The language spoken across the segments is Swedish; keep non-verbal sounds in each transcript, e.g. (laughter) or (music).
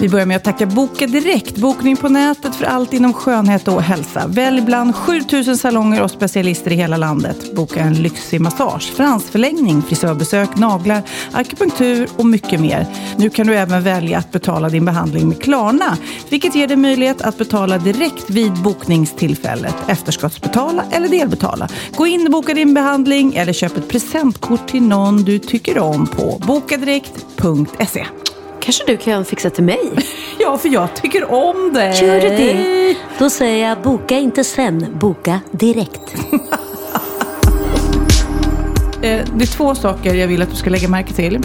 Vi börjar med att tacka Boka Direkt, bokning på nätet för allt inom skönhet och hälsa. Välj bland 7000 salonger och specialister i hela landet. Boka en lyxig massage, fransförlängning, frisörbesök, naglar, akupunktur och mycket mer. Nu kan du även välja att betala din behandling med Klarna, vilket ger dig möjlighet att betala direkt vid bokningstillfället. Efterskottsbetala eller delbetala. Gå in och boka din behandling eller köp ett presentkort till någon du tycker om på bokadirekt.se. Kanske du kan fixa till mig? (laughs) Ja, för jag tycker om det. Gör du det? Då säger jag boka inte sen, boka direkt. (laughs) Eh, Det är två saker jag vill att du ska lägga märke till.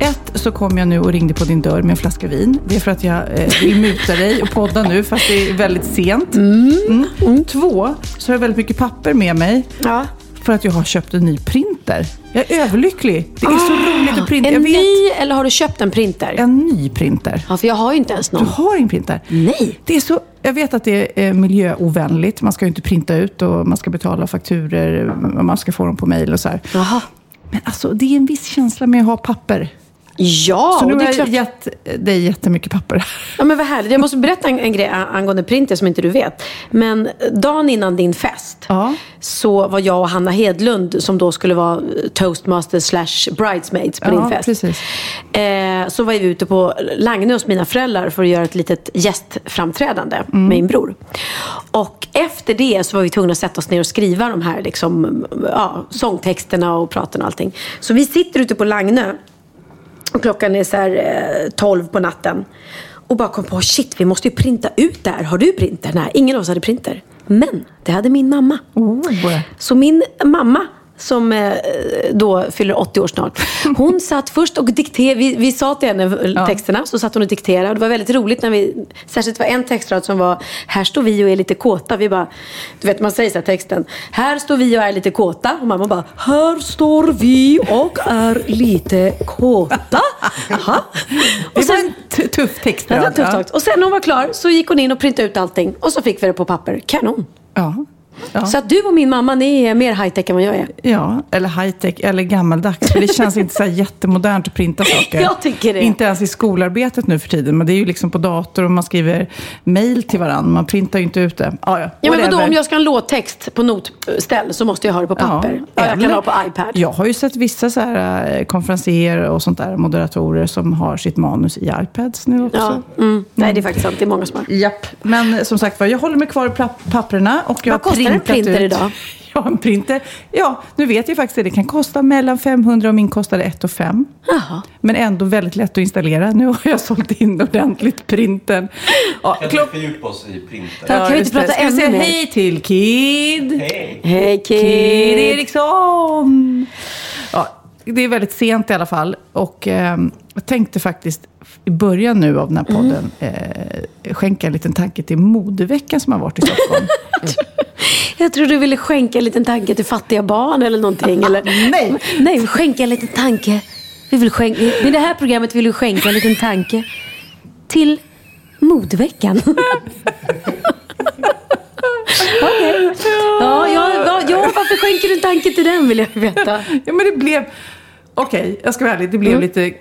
Ett, så kom jag nu och ringde på din dörr med en flaska vin. Det är för att jag eh, vill muta dig och podda nu, fast det är väldigt sent. Mm. Två, så har jag väldigt mycket papper med mig. Ja. För att jag har köpt en ny printer. Jag är överlycklig. Det är så roligt att printa. En ny eller har du köpt en printer? en ny printer. Ja, för jag har ju inte ens Du någon. har ingen printer? Nej. Det är så, jag vet att det är miljöovänligt. Man ska ju inte printa ut och man ska betala fakturer och man ska få dem på mejl och så här. Jaha. Men alltså, det är en viss känsla med att ha papper. Ja, så nu har det är jag gett dig jättemycket papper. Ja, men vad härligt. Jag måste berätta en, en grej angående printer som inte du vet. Men dagen innan din fest Ja. så var jag och Hanna Hedlund som då skulle vara toastmaster slash bridesmaids på Ja, din fest. precis. Eh, så var vi ute på Lagne hos mina föräldrar för att göra ett litet gästframträdande med min bror. Och efter det så var vi tvungna att sätta oss ner och skriva de här liksom, ja, sångtexterna och praten och allting. Så vi sitter ute på Lagnö och klockan är så här eh, 12 på natten. Och bara kom på, shit vi måste ju printa ut det här. Har du printer? Nej, ingen av oss hade printer. Men det hade min mamma. Oh. Så min mamma som eh, då fyller 80 år snart. Hon (laughs) satt först och dikterade, vi, vi sa till henne texterna, så satt hon och dikterade. Och det var väldigt roligt när vi, särskilt var en textrad som var, här står vi och är lite kåta. Vi bara, du vet man säger så här texten, här står vi och är lite kåta. Och mamma bara, här står vi och är lite kåta. Jaha. (laughs) Det Och var sen, en tuff text. det var tufft ja. sagt. Och sen när hon var klar så gick hon in och printade ut allting. Och så fick vi det på papper. Kanon. Ja. Ja. Så att du och min mamma, ni är mer high-tech än vad jag är. ja, eller high-tech, eller gammaldags. För det känns inte så här jättemodernt att printa (laughs) saker. Jag tycker det. Inte ens i skolarbetet nu för tiden. Men det är ju liksom på dator och man skriver mail till varandra. Man printar ju inte ut det. Ja, ja. Ja, men vadå, om jag ska ha en låttext på notställ så måste jag ha det på papper. Ja, jag kan eller- ha på iPad. Jag har ju sett vissa så här eh, konferenser och sånt där, moderatorer som har sitt manus i iPads nu också. Ja, mm. Nej, det är faktiskt sant. Det är många som har. Japp, men som sagt var, jag håller mig kvar i papp- papperna och jag Vad kostar en printat printer ut. idag? (laughs) Ja, en printer. Ja, nu vet jag faktiskt det. Det kan kosta mellan 500 och min kostade 1 och 5. Jaha. Men ändå väldigt lätt att installera. Nu har jag sålt in ordentligt printen. Ja, Kan klock- vi fördjupa oss i printer? Ja, kan vi inte prata. Ska vi ännu säga mer? hej till Kid? Hej! Hej Kid Kid! Eriksson! Ja, det är väldigt sent i alla fall. Och eh, jag tänkte faktiskt i början nu av den här podden eh, skänka en liten tanke till modeveckan som har varit i Stockholm. (laughs) Jag tror du ville skänka en liten tanke till fattiga barn eller någonting. Eller? (laughs) Nej. Nej, skänka en liten tanke. Vi vill skänka, med det här programmet vill vi skänka en liten tanke till modeveckan. (laughs) Okej. Ja, ja, ja, ja, varför skänker du en tanke till den vill jag veta. Ja, men det blev... Okej, jag ska vara ärlig. Det blev Mm. lite...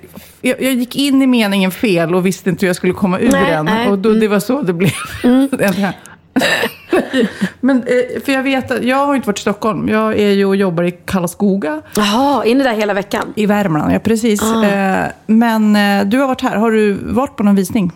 Jag, jag gick in i meningen fel och visste inte hur jag skulle komma ur Nej, den. nej. Mm. Och då, det var så det blev. (laughs) Här. (laughs) men, eh, för jag vet att jag har inte varit i Stockholm. Jag är ju och jobbar i Karlskoga Jaha, är ni där hela veckan? i Värmland. Ja, precis. Ah. Eh, Men eh, du har varit här. Har du varit på någon visning?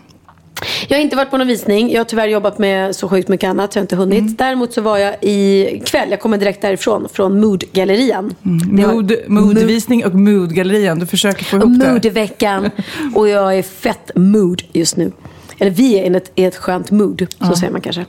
Jag har inte varit på någon visning. Jag har tyvärr jobbat med så sjukt mycket annat jag har inte hunnit. Mm. Däremot så var jag i kväll, jag kommer direkt därifrån, från Mood-gallerian. Har- Mood, moodvisning och moodgallerian. Du försöker få ihop det. Mood-veckan. Och jag är fett mood just nu. Eller vi är i ett, i ett skönt mood, så säger man kanske.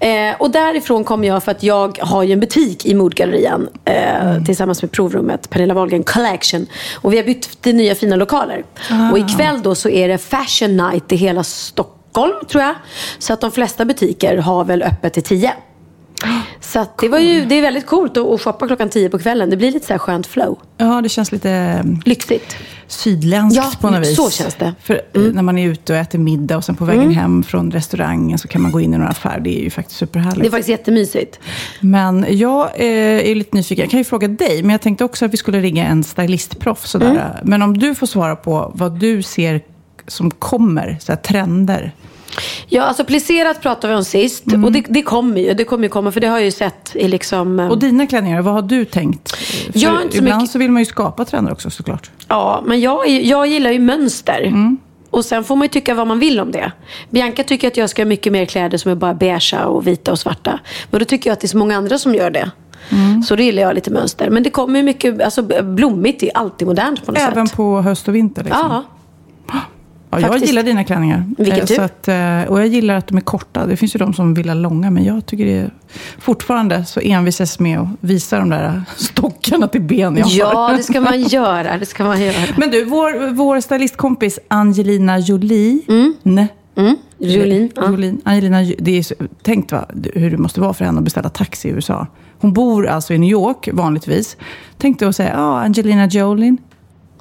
Eh, och därifrån kom jag för att jag har ju en butik i Moodgallerian eh, tillsammans med provrummet Pernilla Wahlgren Collection. Och vi har bytt till nya fina lokaler. Och ikväll då så är det Fashion Night i hela Stockholm tror jag. Så att de flesta butiker har väl öppet till tio. Så det, var ju, det är väldigt coolt att, att shoppa klockan tio på kvällen. Det blir lite så här skönt flow. Ja, det känns lite eh, Lyxigt. sydländskt Ja, på något vis. så känns det. För eh, när man är ute och äter middag och sen på vägen hem från restaurangen så kan man gå in i några affärer. Det är ju faktiskt superhärligt. Det är faktiskt jättemysigt. Men jag eh, är lite nyfiken. Jag kan ju fråga dig, men jag tänkte också att vi skulle ringa en stylistproffs. Sådär. Mm. Men om du får svara på vad du ser som kommer, så här, trender. Ja, alltså plisserat pratade vi om sist. Mm. Och det, det kommer ju. Det kommer ju komma. För det har jag ju sett i liksom... eh, Och dina klänningar, vad har du tänkt? För Jag inte så ibland mycket- så vill man ju skapa trender också såklart. Ja, men jag, jag gillar ju mönster. Mm. Och sen får man ju tycka vad man vill om det. Bianca tycker att jag ska ha mycket mer kläder som är bara beigea och vita och svarta. Men då tycker jag att det är så många andra som gör det. Mm. Så då gillar jag lite mönster. Men det kommer ju mycket, alltså blommigt är alltid modernt på något Även sätt. på höst och vinter. Liksom. Ja, Ja, jag Faktiskt. gillar dina klänningar. Vilken Eh, tur. Så att, eh, och jag gillar att de är korta. Det finns ju de som vill ha långa, men jag tycker det är fortfarande så envisas med att visa de där (laughs) stockarna till ben jag ja har. det ska man (laughs) göra. Det ska man göra. Men du, vår, vår stylistkompis Angelina Jolie. Nej. Jolin. Ja. Jolin. Angelina, det är så, tänk va, hur det måste vara för henne att beställa taxi i USA. Hon bor alltså i New York vanligtvis. Tänk dig att säga, ja, Angelina Jolie.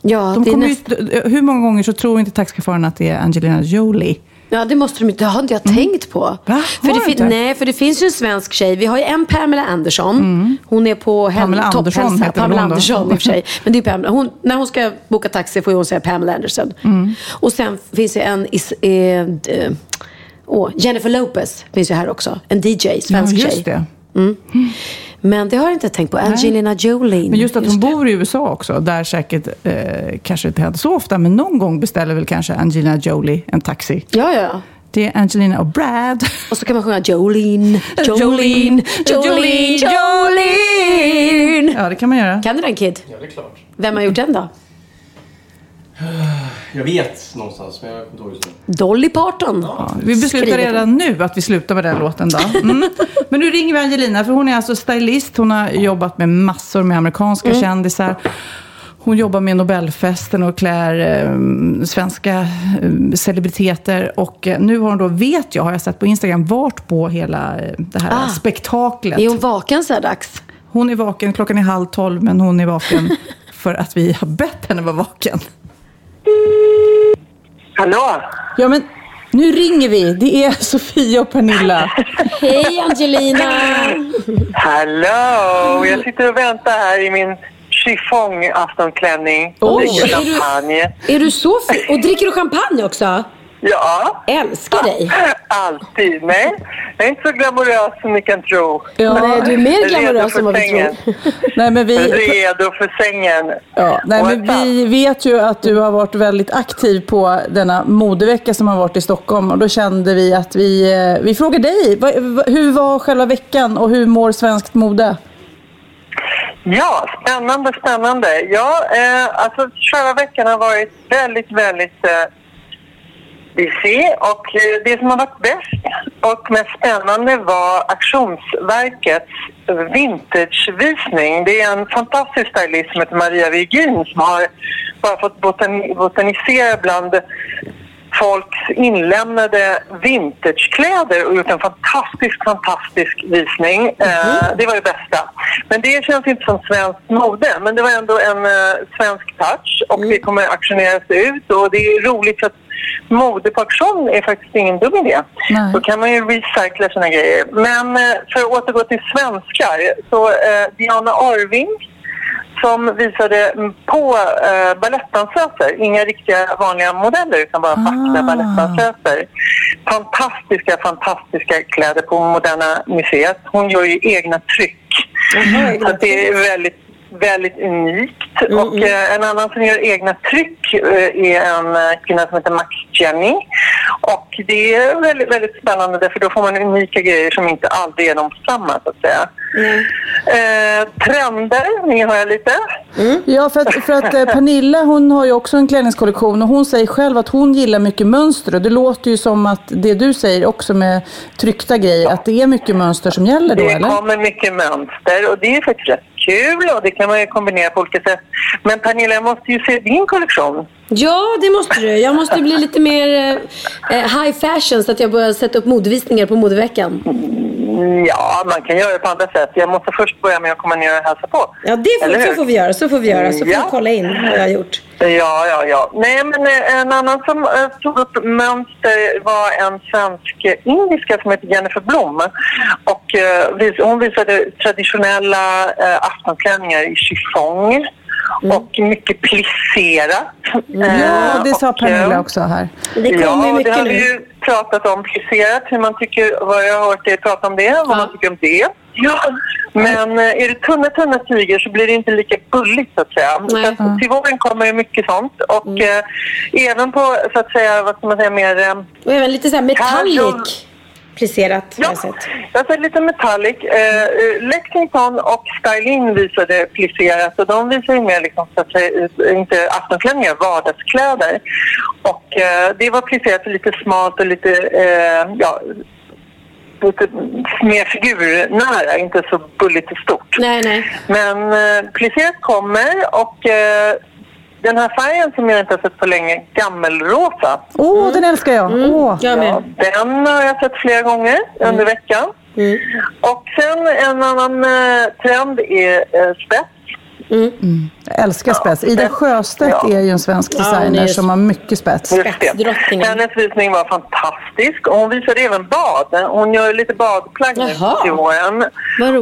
Ja, De kommer näst... ju, hur många gånger så tror inte taxichauffören att det är Angelina Jolie? Ja, det måste de inte. Det har inte jag tänkt på. Mm. Va? För det inte? nej, för det finns ju en svensk tjej. Vi har ju en Pamela Andersson. Hon är på hem- Mm. Pamela Andersson heter Pamela. Andersson i och för sig. (laughs) Men det är Pamela. Hon, när hon ska boka taxi får hon säga Pamela Anderson. Mm. Och sen finns det en... Is, eh, eh, åh, Jennifer Lopez finns ju här också. En DJ, svensk ja, just tjej. det. Men det har jag inte tänkt på. Angelina Jolie. Men just att hon bor i USA också, där säkert, eh, kanske inte händer så ofta, men någon gång beställer väl kanske Angelina Jolie en taxi. Ja, ja. Det är Angelina och Brad. Och så kan man sjunga Jolene, (laughs) Jolene, Jolene, Jolene. Ja, det kan man göra. Kan du den Kid? Ja, det är klart. Vem har gjort den då? (sighs) (laughs) Jag vet någonstans, men jag kommer inte ihåg just nu. Dolly Parton. Ja, vi beslutar Skriver redan nu att vi slutar med den låten då. (laughs) Mm. Men nu ringer vi Angelina, för hon är alltså stylist. Hon har jobbat med massor med amerikanska Mm. kändisar. Hon jobbar med Nobelfesten och klär eh, svenska eh, celebriteter. Och eh, nu har hon då, vet jag, har jag sett på Instagram, varit på hela eh, det här Ah. spektaklet. Är hon vaken så här dags? Hon är vaken, klockan är halv tolv, men hon är vaken (laughs) för att vi har bett henne vara vaken. Hallå? Ja, men nu ringer vi. Det är (laughs) Sofia och Pernilla. Hej Angelina! Hallå! Jag sitter och väntar här i min chiffong-aftonklänning och Oj, dricker är du- champagne. Är du så fin? Och dricker du champagne också? Ja, Älskar dig! (laughs) alltid. Nej, jag är inte så glamorös som ni kan tro. Ja. Nej, du är mer glamorös än vad vi tror. (laughs) Nej, men vi, Redo för sängen. ja, nej, men vi vet ju att du har varit väldigt aktiv på denna modevecka som har varit i Stockholm. Och då kände vi att vi, eh, vi frågar dig. Hur var själva veckan och hur mår svenskt mode? Ja, spännande, spännande. Ja, eh, alltså förra veckan har varit väldigt, väldigt eh, busy och eh, det som har varit bäst och mest spännande var Auktionsverkets vintagevisning. Det är en fantastisk stylist som heter Maria Virgin som har bara fått botan- botanisera bland folks inlämnade vintagekläder och gjort en fantastisk, fantastisk visning. Eh, det var det bästa. Men det känns inte som svenskt mode, men det var ändå en eh, svensk touch och det kommer auktioneras ut och det är roligt för att mode på auktion är faktiskt ingen dum idé. Nej. Då kan man ju recycla sina grejer. Men eh, för att återgå till svenskar, så eh, Diana Arving som visade på eh, balettdansöser. Inga riktiga vanliga modeller utan bara vackra Ah. balettdansöser. Fantastiska, fantastiska kläder på Moderna Museet. Hon gör ju egna tryck. Så att det är väldigt, väldigt unikt. Och eh, en annan som gör egna tryck eh, är en eh, kvinna som heter Max Jenny. Och det är väldigt, väldigt spännande därför då får man unika grejer som inte alltid är de samma så att säga. Eh, trender, ni hör jag lite. Ja, för att, för att eh, Pernilla hon har ju också en klänningskollektion och hon säger själv att hon gillar mycket mönster och det låter ju som att det du säger också med tryckta grejer, att det är mycket mönster som gäller då Det eller? kommer mycket mönster och det är faktiskt rätt kul och det kan man ju kombinera på olika sätt. Men Pernilla, jag måste ju se din kollektion. Ja, det måste du. Jag måste bli lite mer eh, high fashion så att jag börjar sätta upp modevisningar på modeveckan. Mm, Ja, man kan göra det på andra sätt. Jag måste först börja med att komma ner och hälsa på. Ja, det får, så får vi göra. Så får vi göra. Så får Ja. vi kolla in vad jag har gjort. Ja, ja, ja. Nej, men eh, en annan som eh, tog upp mönster var en svensk eh, indiska som heter Jennifer Blom. Och eh, hon visade traditionella aftonklänningar i chiffong. Och mycket plisserat. Ja, det sa Pernilla också här. Det kommer ja, det mycket vi nu. ju pratat om plisserat, hur man tycker, vad jag har hört er prata om det, vad man tycker om det. Ja, men eh, är det tunna, tunna tyger så blir det inte lika bulligt så att säga. Nej. Mm. Så att till våren kommer det mycket sånt och eh, även på så att säga, vad ska man säga, mer eh, Och även lite så här metallic plisserat Ja, jag sett. jag ser lite metallic. Eh, eh, Lexington och Stylin visade plisserat och de visar ju mer liksom, så att säga, inte aftonklänningar, vardagskläder. Och eh, det var plisserat lite smalt och lite, eh, ja, lite mer figurnära, inte så bulligt och stort. Nej, nej. Men eh, plisserat kommer och eh, den här färgen som jag inte har sett på länge, gammelrosa, Åh, den älskar jag! Åh. Jag med. Ja, den har jag sett flera gånger under veckan. Och sen en annan eh, trend är eh, spets. Jag älskar spets. Ida Sjöstedt Ja. är ju en svensk Ja, designer är- som har mycket spets. Hennes visning var fantastisk och hon visade även bad. Hon gör lite badplagg nu till våren.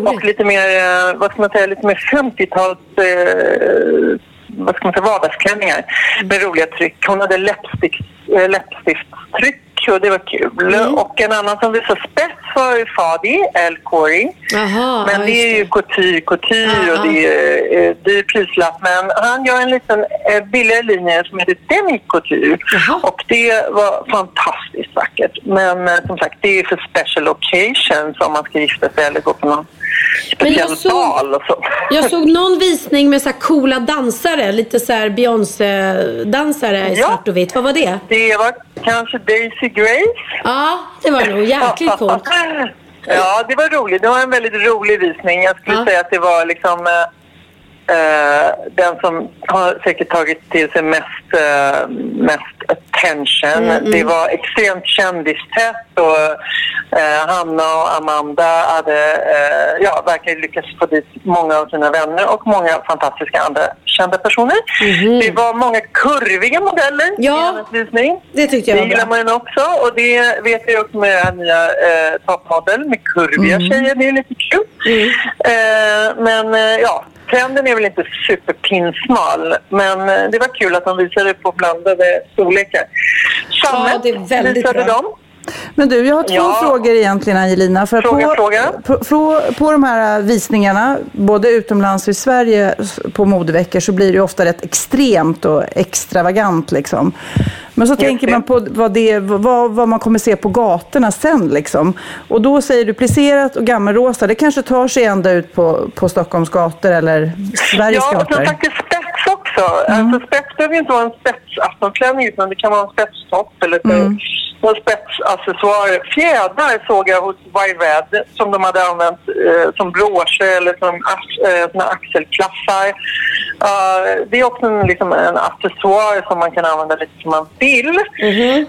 Och lite mer, eh, vad ska man säga, lite mer 50-tals... Eh, vad ska man säga, vardagsklänningar med roliga tryck. Hon hade läppstift, eh, läppstiftstryck och det var kul. Mm. Och en annan som visade spets var Fadi, El Khoury. Men det är ju couture, couture och det är eh, dyr prislapp. Men han gör en liten eh, billigare linje som heter demi couture. Och det var fantastiskt vackert. Men som sagt, det är för special occasions om man ska gifta sig eller gå på någon Men jag såg- bal och så. Jag såg någon visning med så coola dansare. Lite så Beyoncé-dansare i Ja. svart och vitt. Vad var det? Det var kanske Daisy Grace. Ja, det var nog jäkligt (laughs) coolt. Ja, det var roligt. Det var en väldigt rolig visning. Jag skulle Ja. säga att det var liksom eh, eh, den som har säkert tagit till sig mest, eh, mest attention. Mm, Det var extremt kändistätt och eh, Hanna och Amanda hade eh, ja, verkligen lyckats få dit många av sina vänner och många fantastiska andra kända personer. Det var många kurviga modeller. Ja. i hennes visning. Det tyckte jag Det var gillar bra. man också och det vet jag också med den här nya eh, toppmodell med kurviga tjejer. Det är lite kul. Eh, men eh, ja, trenden är väl inte superpinsmal men eh, det var kul att de visade på blandade storlekar. Samme Ja, det är väldigt visade bra. dem. Men du, jag har två Ja. frågor egentligen Angelina. För Fråga, på, fråga. På, på, de här visningarna, både utomlands och i Sverige på modeveckor så blir det ju ofta rätt extremt och extravagant liksom. Men så tänker det. man på vad, det, vad, vad man kommer se på gatorna sen liksom. Och då säger du plisserat och gammelrosa, det kanske tar sig ända ut på, på Stockholms gator eller Sveriges Ja, gator. sen faktiskt spets också. Alltså, spets behöver ju inte vara en spetsaftonklänning utan det kan vara en spetstopp eller mm. någon spetsaccessoar. Fjädrar såg jag hos Wide Red som de hade använt eh, som broscher eller som eh, axelklaffar. Uh, det är också en, liksom, en accessoar som man kan använda lite som man vill.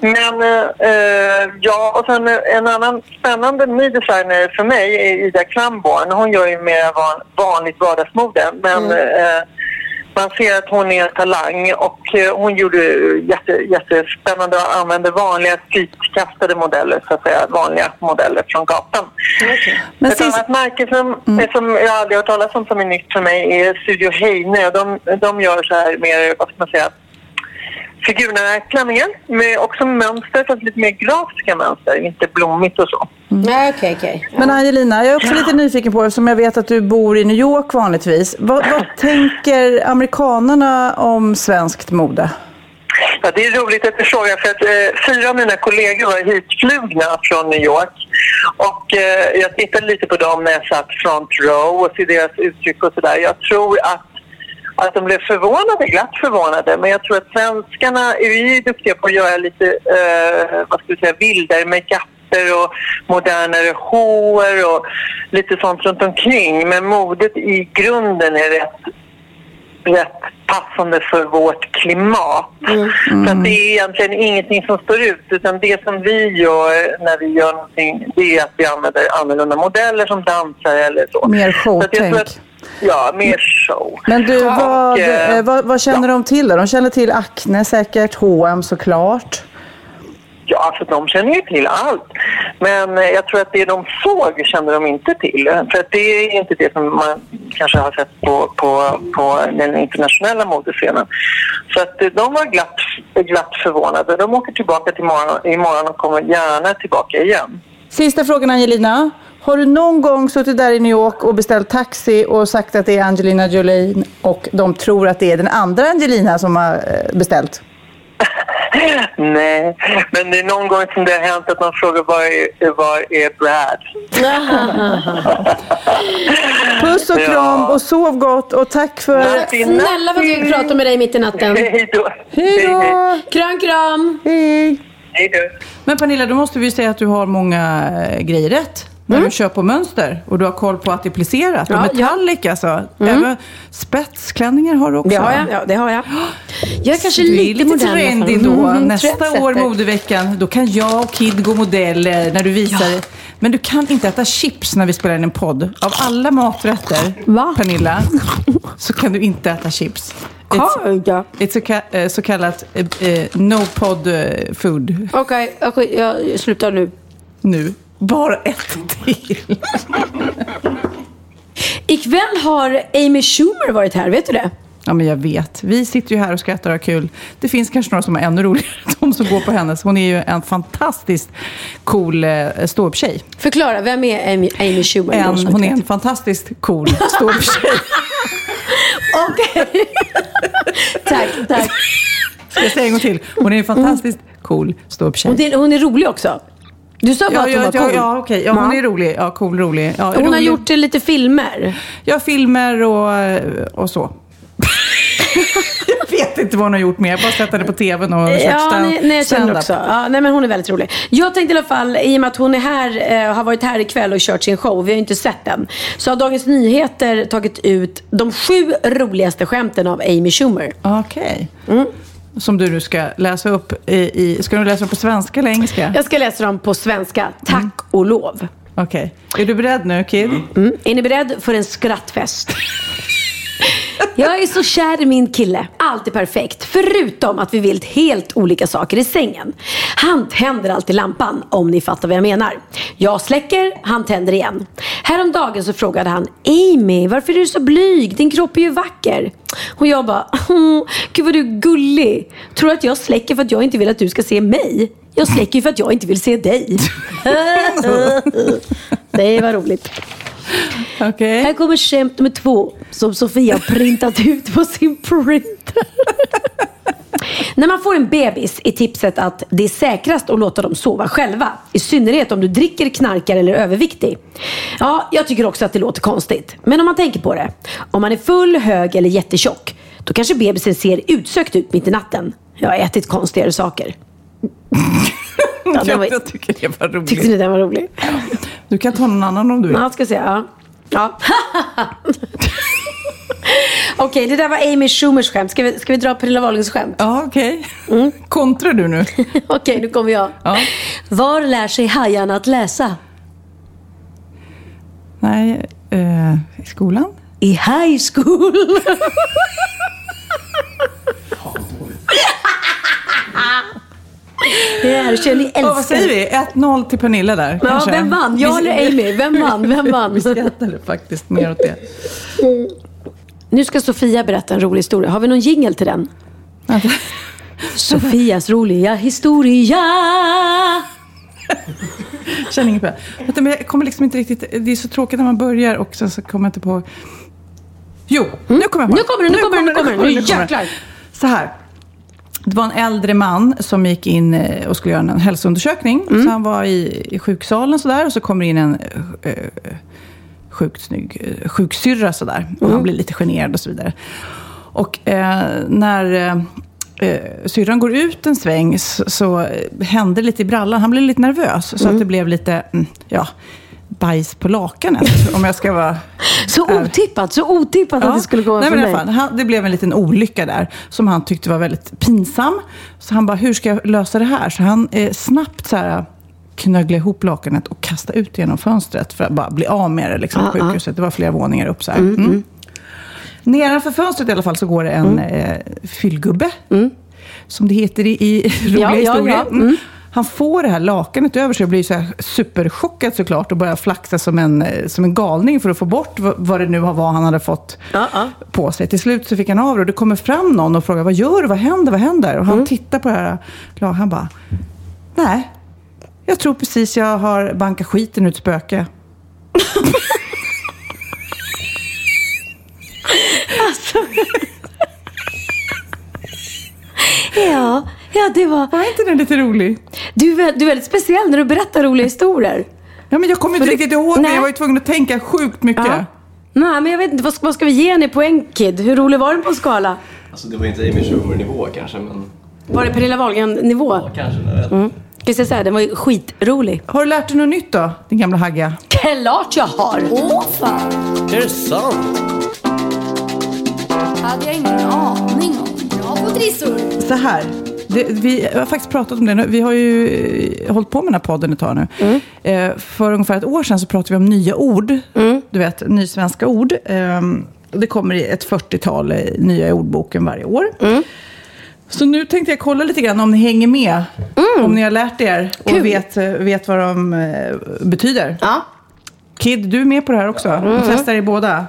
Men eh, ja, och sen en annan spännande ny designer för mig är Ida Klamborn. Hon gör ju mer van, vanligt vardagsmode. Men eh, man ser att hon är en talang och eh, hon gjorde jätte, jättespännande och använde vanliga flytkastade modeller, så att säga, vanliga modeller från gatan. Men Ett sist- annat märke som, som jag aldrig har hört talas om som är nytt för mig är Studio Heine. De, de gör så här mer, vad ska man säga, figurnära klänningar med också mönster, fast lite mer grafiska mönster, inte blommigt och så. Nej, okej, okej. Men Angelina, jag är också lite nyfiken på, eftersom jag vet att du bor i New York vanligtvis. Vad, vad (laughs) tänker amerikanerna om svenskt mode? Ja, det är roligt att du frågar för att eh, fyra av mina kollegor var hitflugna från New York. Och eh, jag tittade lite på dem när jag satt front row och ser deras uttryck och sådär. Jag tror att, att de blev förvånade, glatt förvånade. Men jag tror att svenskarna är ju duktiga på att göra lite, eh, vad ska vi säga, vildare makeuper och modernare hår och lite sånt runt omkring. Men modet i grunden är rätt rätt passande för vårt klimat. Så att det är egentligen ingenting som står ut utan det som vi gör när vi gör någonting det är att vi använder annorlunda modeller som dansar eller så. Mer Så showtänk. Ja, mer show. Men du, vad, Och, eh, eh, vad, vad känner de till då? De känner till Acne säkert, H&M såklart. Ja, alltså de känner ju till allt. Men eh, jag tror att det de såg kände de inte till. För att det är inte det som man kanske har sett på, på, på den internationella modescenen. Så att eh, de var glatt, glatt förvånade. De åker tillbaka till morgon, imorgon och kommer gärna tillbaka igen. Sista frågan Angelina. Har du någon gång suttit där i New York och beställt taxi och sagt att det är Angelina Jolie och de tror att det är den andra Angelina som har eh, beställt? (laughs) Nej, men det är någon gång som det har hänt att man frågar var är, var är Brad? (laughs) Puss och Ja. kram och sov gott och tack för... Snälla vad kul att prata med dig mitt i natten. (laughs) Hej då. Hej då! Kram, kram. Hej! Hej då. Men Pernilla, då måste vi säga att du har många eh, grejer rätt. När du kör på mönster och du har koll på att det är plisserat. Ja, och metallic alltså. Även spetsklänningar har du också. Det har jag. Ja, det har jag. Jag är kanske du är lite, lite modern. trendig då. Mm, Nästa år, modeveckan, då kan jag och Kid gå modeller när du visar. Men du kan inte äta chips när vi spelar in en podd. Av alla maträtter, Va? Pernilla, så kan du inte äta chips. It's, Kan jag? it's så, ka- eh, så kallat eh, eh, no pod eh, food Okej, okej, jag slutar nu. nu. Bara ett till. (laughs) Ikväll har Amy Schumer varit här, vet du det? Ja, men jag vet. Vi sitter ju här och skrattar och har kul. Det finns kanske några som är ännu roligare. De som går på hennes. Hon är ju en fantastiskt cool eh, ståupptjej. Förklara, vem är Amy, Amy Schumer? En, hon är en fantastiskt cool ståupptjej. (laughs) Okej. (laughs) tack, tack. Ska jag säga en gång till? Hon är en fantastiskt cool ståupptjej. Hon hon är rolig också. Du sa bara Ja, att hon ja, var ja, cool. ja, okej. ja, hon är rolig. Ja, cool, rolig. Ja, Hon har rolig. gjort eh, lite filmer. Ja, filmer och, och så. (laughs) jag vet inte vad hon har gjort mer. Jag har bara sett henne på tvn och kört Ja, stand- nej, nej, jag känner också. Ja, nej, men hon är väldigt rolig. Jag tänkte i alla fall, i och med att hon är här, eh, har varit här ikväll och kört sin show, vi har ju inte sett den. Så har Dagens Nyheter tagit ut de sju roligaste skämten av Amy Schumer. Okej. Mm. Som du nu ska läsa upp i, i... Ska du läsa dem på svenska eller engelska? Jag ska läsa dem på svenska. Tack och lov. Okej. Är du beredd nu, Kid? Mm. Är ni beredd för en skrattfest? Jag är så kär i min kille. Allt är perfekt. Förutom att vi vill helt olika saker i sängen. Han tänder alltid lampan, om ni fattar vad jag menar. Jag släcker, han tänder igen. Häromdagen så frågade han Amy, varför är du så blyg? Din kropp är ju vacker. Och jag bara, gud vad du är gullig. Tror du att jag släcker för att jag inte vill att du ska se mig? Jag släcker ju för att jag inte vill se dig. (laughs) Det var roligt. (laughs) Okay. Här kommer skämt nummer två som Sofia har printat (laughs) ut på sin printer. (laughs) När man får en bebis är tipset att det är säkrast att låta dem sova själva. I synnerhet om du dricker, knarkar eller är överviktig. Ja, jag tycker också att det låter konstigt. Men om man tänker på det. Om man är full, hög eller jättetjock. Då kanske bebisen ser utsökt ut mitt i natten. Jag har ätit konstigare saker. Ja, var, Jag, tycker det var roligt. tyckte ni den var rolig? Du kan ta någon annan om du vill. Ja, ska se. Ja. ja. (laughs) Okej, det där var Amy Schumers skämt. Ska vi, ska vi dra Pernilla Wahlgrens skämt? Ja, okej. Mm. Kontrar du nu? (laughs) Okej, nu kommer jag. Ja. Var lär sig hajarna att läsa? Nej, eh, i skolan? I high school. (laughs) Ni älskar. Ja, vad säger vi? 1-0 till Pernilla där. Ja, kanske. vem vann? Jag eller Amy? Vem vann? Vem (laughs) vann? Vi skrattade faktiskt mer åt det. Nu ska Sofia berätta en rolig historia. Har vi någon jingel till den? (laughs) Sofias roliga historia. (laughs) Känner inget på det. Men jag kommer liksom inte riktigt... Det är så tråkigt när man börjar och sen så kommer jag inte på... Jo, nu kommer jag på Nu kommer det, nu kommer det, nu kommer det. Nu jäklar. Så här. Det var en äldre man som gick in eh, och skulle göra en hälsoundersökning. Mm. Så han var i, i sjuksalen sådär och så kommer in en eh, sjukt snygg eh, sjuksyrra sådär. Mm. han blir lite generad och så vidare. Och eh, när eh, eh, syrran går ut en sväng så, så hände lite i brallan. Han blev lite nervös. Så att det blev lite, mm, ja, bajs på lakanet. om jag ska vara (laughs) Så otippat, så otippat att det skulle gå Nej, men fall, han, Det blev en liten olycka där som han tyckte var väldigt pinsam. Så han bara, hur ska jag lösa det här? Så han eh, snabbt så här, knögglade ihop lakanet och kastade ut genom fönstret för att bara bli av med det. Liksom, Ah, på sjukhuset. Det var flera våningar upp. Så här. Mm. Nedanför fönstret i alla fall så går det en eh, fyllgubbe. Som det heter i, i roliga Ja, ja, historier. ja. Mm. Han får det här lakanet över sig och blir så här superchockad såklart och börjar flaxa som en, eh, som en galning för att få bort vad, det nu var han hade fått Ja, ja. på sig. Till slut så fick han av det och det kommer fram någon och frågar vad gör du, vad händer, vad händer? Och han tittar på det här lakanet han bara, nej, jag tror precis jag har bankat skiten ur ett spöke. (laughs) (laughs) Ja, ja, det var... Var inte den lite rolig? Du, du är väldigt speciell när du berättar roliga historier. Ja, men jag kommer inte du- riktigt ihåg det. Nej. Jag var ju tvungen att tänka sjukt mycket. Ja. Nej, men jag vet inte. Vad ska, vad ska vi ge henne på en kid? Hur rolig var den på skala? Alltså det var inte Amy Schumer-nivå kanske, men Var det Pernilla Wahlgren-nivå? kanske. Jag vet. Mm. Ska jag säga så här, den var ju skitrolig. Har du lärt dig något nytt då, din gamla hagga? Klart jag har! Åh fan, Är det sant? hade jag ingen aning om. Bra på trissor. Så här. Det, vi har faktiskt pratat om det nu. Vi har ju eh, hållit på med den här podden ett tag nu. Mm. Eh, för ungefär ett år sedan så pratade vi om nya ord. Mm. Du vet, nysvenska ord. Eh, det kommer ett 40-tal eh, nya i ordboken varje år. Mm. Så nu tänkte jag kolla lite grann om ni hänger med. Om ni har lärt er och Mm. Kul. vet, eh, vet vad de eh, betyder. Ja. Kid, du är med på det här också. Mm. De testar er båda.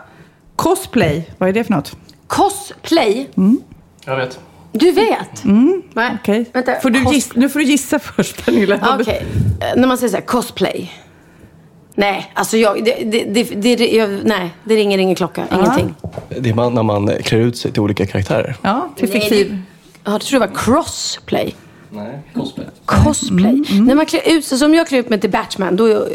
Cosplay, vad är det för något? Cosplay. Jag vet. Du vet? Nej. Okej. Vänta. Får du Cos- giss, nu får du gissa först, Pernilla. Ja, Okej. Eh, När man säger så här, cosplay. Nej, alltså jag, det, det, det, det, jag, nej, det ringer ingen klocka. Ingenting. Det är man, när man klär ut sig till olika karaktärer. Ja, till fiktiv. det- Ja, jag tror det var crossplay. Nej, cosplay. Cosplay. När man klär ut sig, som jag klär ut mig till Batman, då...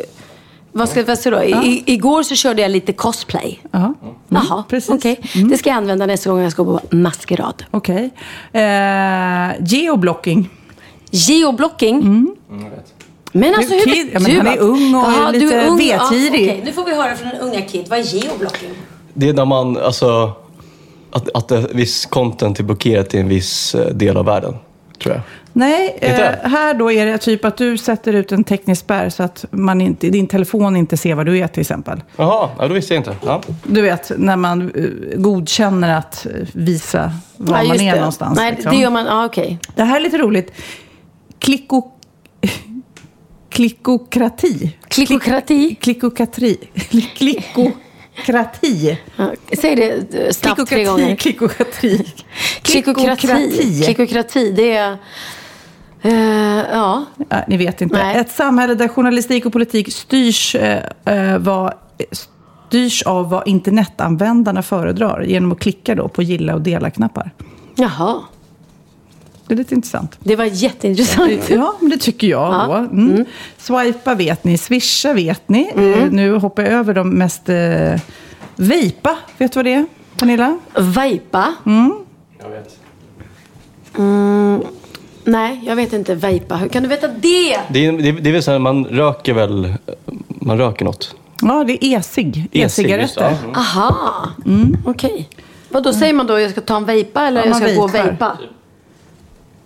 Vad ska jag säga då? I, igår så körde jag lite cosplay. Ja, Jaha, precis. okej. Det ska jag använda nästa gång jag ska på maskerad. okej. Eh, geoblocking. Geoblocking. Mm, vet. Men alltså Du, hur kid, vet ja, men du? han är ung och Jaha, du lite är ung. vetgirig. Ja, okej. Nu får vi höra från den unga kid. Vad är geoblocking? Det är när man, alltså, att, att viss content är blockerat i en viss eh, del av världen, tror jag. Nej, eh, här då är det typ att du sätter ut en teknisk spärr så att man inte, din telefon inte ser vad du är till exempel. Jaha, ja, då visste jag inte. Ja. Du vet, när man eh, godkänner att eh, visa var Ja, man är det. någonstans. Nej, liksom. det gör man. Ja, okej. Det här är lite roligt. Klicko... Klickokrati. Klickokrati. Klickokrati. (laughs) Ja, säg det eh, snabbt tre gånger. Klickokatri. Klickokrati. Klickokrati, det är... eh, ja. Ja, ni vet inte. Nej. Ett samhälle där journalistik och politik styrs, eh, eh, vad, styrs av vad internetanvändarna föredrar genom att klicka då på gilla och dela-knappar. Jaha. Det är lite intressant. Det var jätteintressant. Ja, men det tycker jag Ja. då. Mm. Swipa vet ni, swisha vet ni. Mm. Nu hoppar jag över de mest... Eh, Vejpa, vet du vad det är? Pernilla? Vejpa? Jag vet. Nej, jag vet inte. Vejpa. Hur kan du veta det? Det är, det, är, det är väl så här, man röker väl, man röker något. Ja, det är e-cigg. E-cigaretter. Ja. Aha. Okej. Vad då säger man då? Jag ska ta en vejpa eller Ja, jag ska gå och vejpar. vejpa?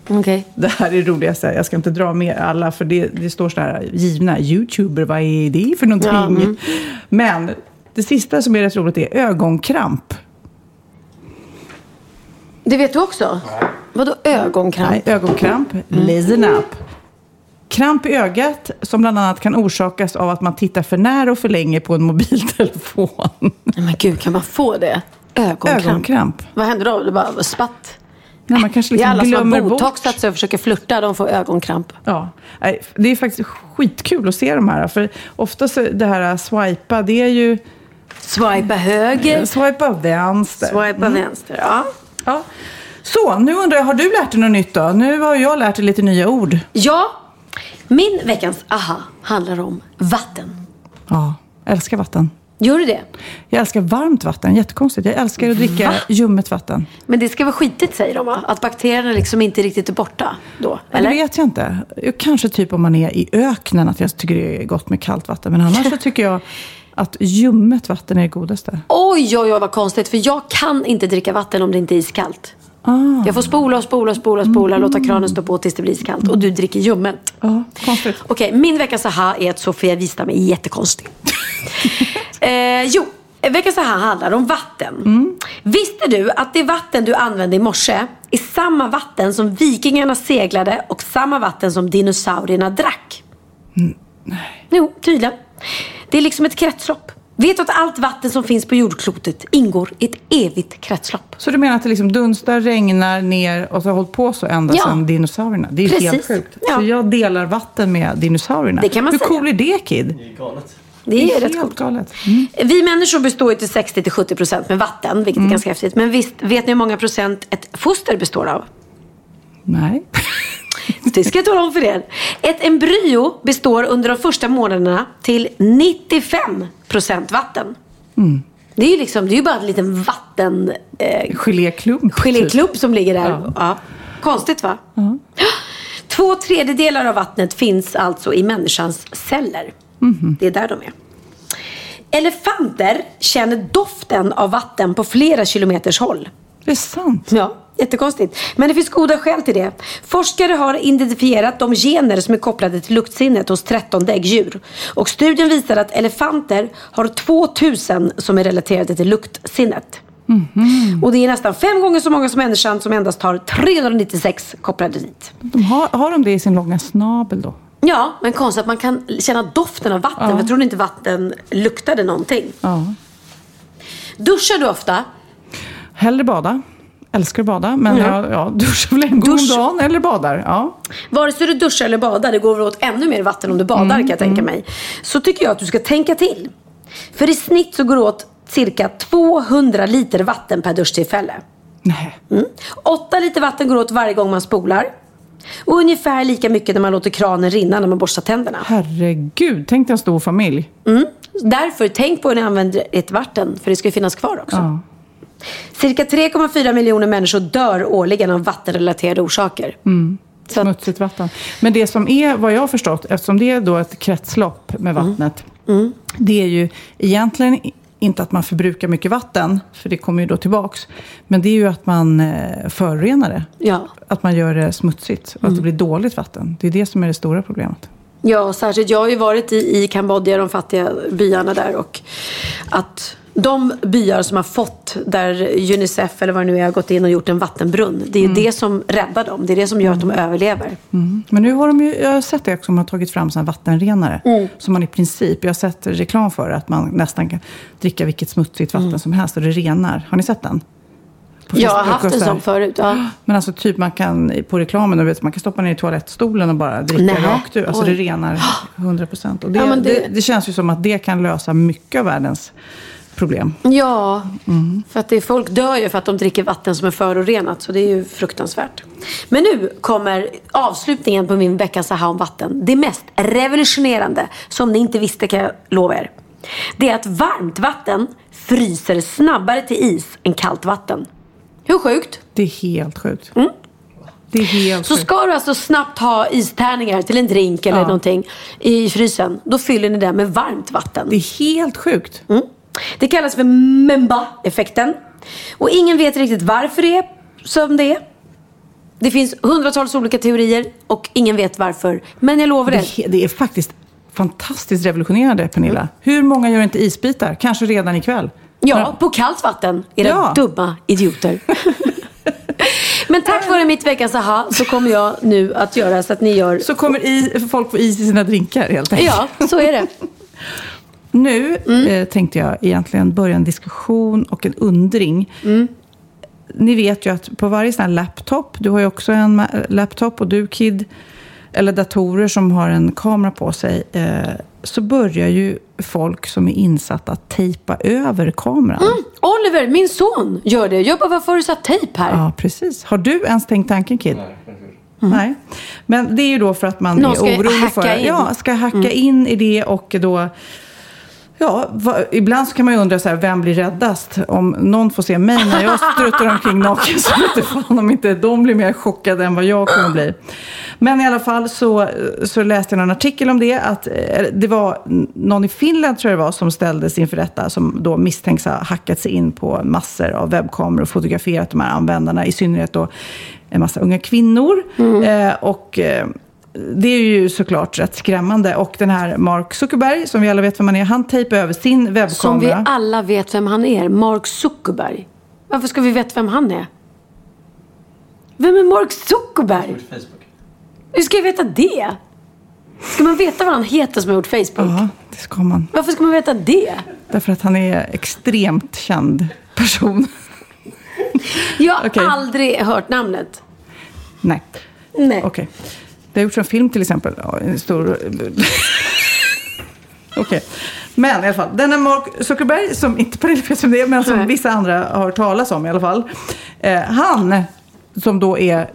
Okej. Det här är roligaste. Jag ska inte dra med alla, för det, det står så här givna. Youtuber, vad är det för någonting? Ja, mm. Men det sista som är rätt roligt är ögonkramp. Det vet du också? Vadå ögonkramp? Nej, ögonkramp. Mm. Listen up. Kramp i ögat som bland annat kan orsakas av att man tittar för nära och för länge på en mobiltelefon. Nej, men gud, kan man få det? Ögonkramp? Ögonkramp. Vad händer då? Det bara spatt? Nej, man kanske det är liksom alla som har botoxat sig och försöker flirta, de får ögonkramp. Ja, nej, det är faktiskt skitkul att se de här. För ofta så det här swipa, det är ju Swipa höger, swipa vänster. swipa vänster. Ja. Ja. Så, nu undrar jag, har du lärt dig något nytt då? Nu har jag lärt dig lite nya ord. Ja, min veckans aha handlar om vatten. Ja, älskar vatten. Gör du det? Jag älskar varmt vatten, jättekonstigt. Jag älskar att dricka Va? ljummet vatten. Men det ska vara skitigt säger de va? Att bakterierna liksom inte riktigt är borta då? Men Eller? Det vet jag inte. Kanske typ om man är i öknen, att jag tycker det är gott med kallt vatten. Men annars så tycker jag att ljummet vatten är det godaste. Oj, oj, oj vad konstigt. För jag kan inte dricka vatten om det inte är iskallt. Ah. Jag får spola och spola och spola och spola, låta kranen stå på tills det blir iskallt. Och du dricker ljummet. Ja, konstigt. Okej, min veckans aha är att Sofia Wistam är jättekonstig. (laughs) eh, jo, veckans aha handlar om vatten. Visste du att det vatten du använde i morse är samma vatten som vikingarna seglade och samma vatten som dinosaurierna drack? Nej. Jo, tydligen. Det är liksom ett kretslopp. Vet du att allt vatten som finns på jordklotet ingår i ett evigt kretslopp? Så du menar att det liksom dunstar, regnar ner och så har hållit på så ända Ja. sedan dinosaurierna? Det är ju helt Precis. sjukt. Ja. Så jag delar vatten med dinosaurierna. Det kan man Hur säga. cool är det, Kid? Det är galet. Det är, rätt helt coolt. galet. Mm. Vi människor består ju till 60-70% procent med vatten, vilket är ganska häftigt. Men visst, vet ni hur många procent ett foster består av? Nej. (laughs) Det ska jag tala om för er. Ett embryo består under de första månaderna till 95% vatten. Det är ju liksom, det är bara en liten vatten... Eh, Geléklump. geléklubb som ligger där. Ja. Ja. Konstigt va? Två tredjedelar av vattnet finns alltså i människans celler. Det är där de är. Elefanter känner doften av vatten på flera kilometers håll. Det är sant. Ja, jättekonstigt. Men det finns goda skäl till det. Forskare har identifierat de gener som är kopplade till luktsinnet hos 13 däggdjur. Och studien visar att elefanter har 2000 som är relaterade till luktsinnet. Och det är nästan fem gånger så många som människan som endast har 396 kopplade dit. De har, har de det i sin långa snabel då? Ja, men konstigt att man kan känna doften av vatten. För jag trodde inte vatten luktade någonting. Ja. Duschar du ofta? Hellre bada. Älskar att bada. Men jag ja, (laughs) duschar väl en gång om dagen eller badar. Ja. Vare sig du duschar eller badar, det går väl åt ännu mer vatten om du badar kan jag tänka mig. Så tycker jag att du ska tänka till. För i snitt så går det åt cirka 200 liter vatten per duschtillfälle. Nej. Mm. 8 liter vatten går åt varje gång man spolar. Och ungefär lika mycket när man låter kranen rinna när man borstar tänderna. Herregud, tänk dig en stor familj. Mm. Därför, tänk på hur ni använder ert vatten, för det ska ju finnas kvar också. Ja. Cirka 3,4 miljoner människor dör årligen av vattenrelaterade orsaker. Så att, Smutsigt vatten. Men det som är, vad jag har förstått, eftersom det är då ett kretslopp med Mm. vattnet. Det är ju egentligen inte att man förbrukar mycket vatten, för det kommer ju då tillbaks. Men det är ju att man eh, förorenar det. ja. Att man gör det smutsigt och att Mm. det blir dåligt vatten. Det är det som är det stora problemet. Ja, särskilt. Jag har ju varit i, i Kambodja, de fattiga byarna där. Och att de byar som har fått, där Unicef eller vad det nu är, har gått in och gjort en vattenbrunn. Det är ju det som räddar dem. Det är det som gör att de överlever. Mm. Men nu har de ju, jag har sett det också, de har tagit fram såna vattenrenare. Mm. Som man i princip, jag har sett reklam för att man nästan kan dricka vilket smutsigt vatten som helst och det renar. Har ni sett den? Jag har haft och en sån förut. Ja. Men alltså typ man kan på reklamen, du vet, man kan stoppa ner i toalettstolen och bara dricka Nej. rakt ur. Alltså Oj. det renar (gasps) 100 procent. Och det, Ja, det- det... Det, känns ju som att det kan lösa mycket av världens problem. Ja, för att det folk dör ju för att de dricker vatten som är förorenat. Så det är ju fruktansvärt. Men nu kommer avslutningen på min veckans aha om vatten. Det mest revolutionerande som ni inte visste kan jag lova er. Det är att varmt vatten fryser snabbare till is än kallt vatten. Hur sjukt? Det är helt sjukt. Det är helt Mm. Så sjukt. ska du alltså snabbt ha istärningar till en drink eller Ja. någonting i frysen. Då fyller ni det med varmt vatten. Det är helt sjukt. Mm. Det kallas för Memba-effekten. Och ingen vet riktigt varför det är som det är. Det finns hundratals olika teorier och ingen vet varför. Men jag lovar Det he- det är faktiskt fantastiskt revolutionerande, Pernilla. Hur många gör inte isbitar? Kanske redan ikväll. Ja, på kallt vatten. Era Ja. dumma idioter. (laughs) Men tack vare mitt veckans aha så kommer jag nu att göra så att ni gör... Så kommer i, folk få is i sina drinkar helt enkelt. Ja, så är det. (laughs) Nu Mm. eh, tänkte jag egentligen börja en diskussion och en undring. Mm. Ni vet ju att på varje sån här laptop, du har ju också en laptop och du Kid eller datorer som har en kamera på sig, eh, så börjar ju folk som är insatta att tejpa över kameran. Oliver, min son, gör det. Jag bara, varför har du satt tejp här? Ja, precis. Har du ens tänkt tanken, Kid? Nej. Men det är ju då för att man Någon är ska orolig hacka för... in. Ja, ska hacka in i det och då... Ja, va, ibland så kan man ju undra så här, vem blir räddast? Om någon får se mig när jag struttar omkring naken så vet inte fan om inte de blir mer chockade än vad jag kommer bli. Men i alla fall så, så läste jag någon artikel om det. Att eh, det var någon i Finland tror jag det var som ställdes inför detta. Som då misstänks ha hackat sig in på massor av webbkameror och fotograferat de här användarna. I synnerhet då en massa unga kvinnor. Eh, och... Det är ju såklart rätt skrämmande. Och den här Mark Zuckerberg, som vi alla vet vem han är, han tejpar över sin Som webbkamera. vi alla vet vem han är. Mark Zuckerberg. Varför ska vi veta vem han är? Vem är Mark Zuckerberg? Hur ska jag veta det? Ska man veta vad han heter som har gjort Facebook? Ja, det ska man. Varför ska man veta det? Därför att han är extremt känd person. Jag har (laughs) Okej. aldrig hört namnet. Nej. Nej. Okej. Det har gjorts en film till exempel. Ja, En stor... (laughs) Okej. Men i alla fall, denna Mark Zuckerberg, som inte Pernilla vet vem det är, men som Nej. vissa andra har hört talas om i alla fall. Eh, han, som då är eh,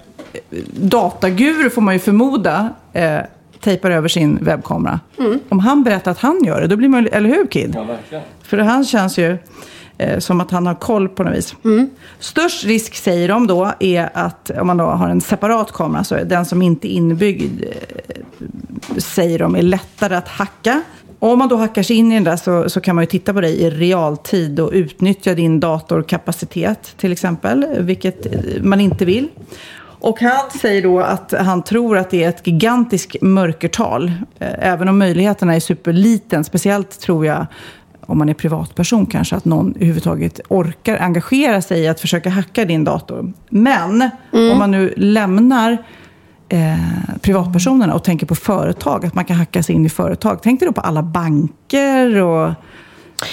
dataguru får man ju förmoda, eh, tejpar över sin webbkamera. Mm. Om han berättar att han gör det, då blir man eller hur Kid? Ja, verkligen. För han känns ju som att han har koll på något vis. Mm. Störst risk säger de då är att om man då har en separat kamera, så den som inte är inbyggd eh, säger de är lättare att hacka. Om man då hackar sig in i den där så, så kan man ju titta på dig i realtid och utnyttja din datorkapacitet till exempel, vilket eh, man inte vill. Och han säger då att han tror att det är ett gigantiskt mörkertal. Eh, Även om möjligheterna är superliten. Speciellt tror jag, om man är privatperson kanske, att någon överhuvudtaget orkar engagera sig i att försöka hacka din dator. Men om man nu lämnar eh, privatpersonerna och tänker på företag, att man kan hacka sig in i företag. Tänk dig då på alla banker och...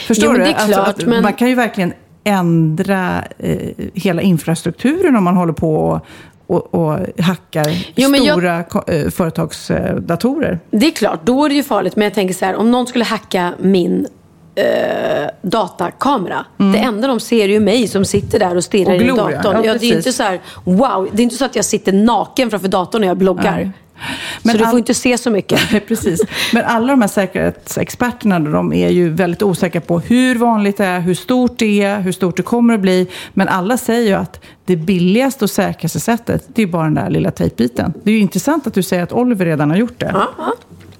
Förstår men du? Alltså, klart, att men- Man kan ju verkligen ändra eh, hela infrastrukturen om man håller på och, och, och hackar Jo, jag- stora ko- eh, företagsdatorer. Det är klart, då är det ju farligt. Men jag tänker så här, om någon skulle hacka min eh, datakamera. Det enda de ser är ju mig som sitter där och stirrar Mm. Och i datorn. Ja, Ja, det är inte så här, wow. Det är inte så att jag sitter naken framför datorn när jag bloggar. Nej. så Men du får all- inte se så mycket. (laughs) Precis. Men alla de här säkerhetsexperterna de är ju väldigt osäkra på hur vanligt det är, hur stort det är, hur stort det kommer att bli. Men alla säger ju att det billigaste och säkraste sättet, det är bara den där lilla tejpbiten. Det är ju intressant att du säger att Oliver redan har gjort det. Ja,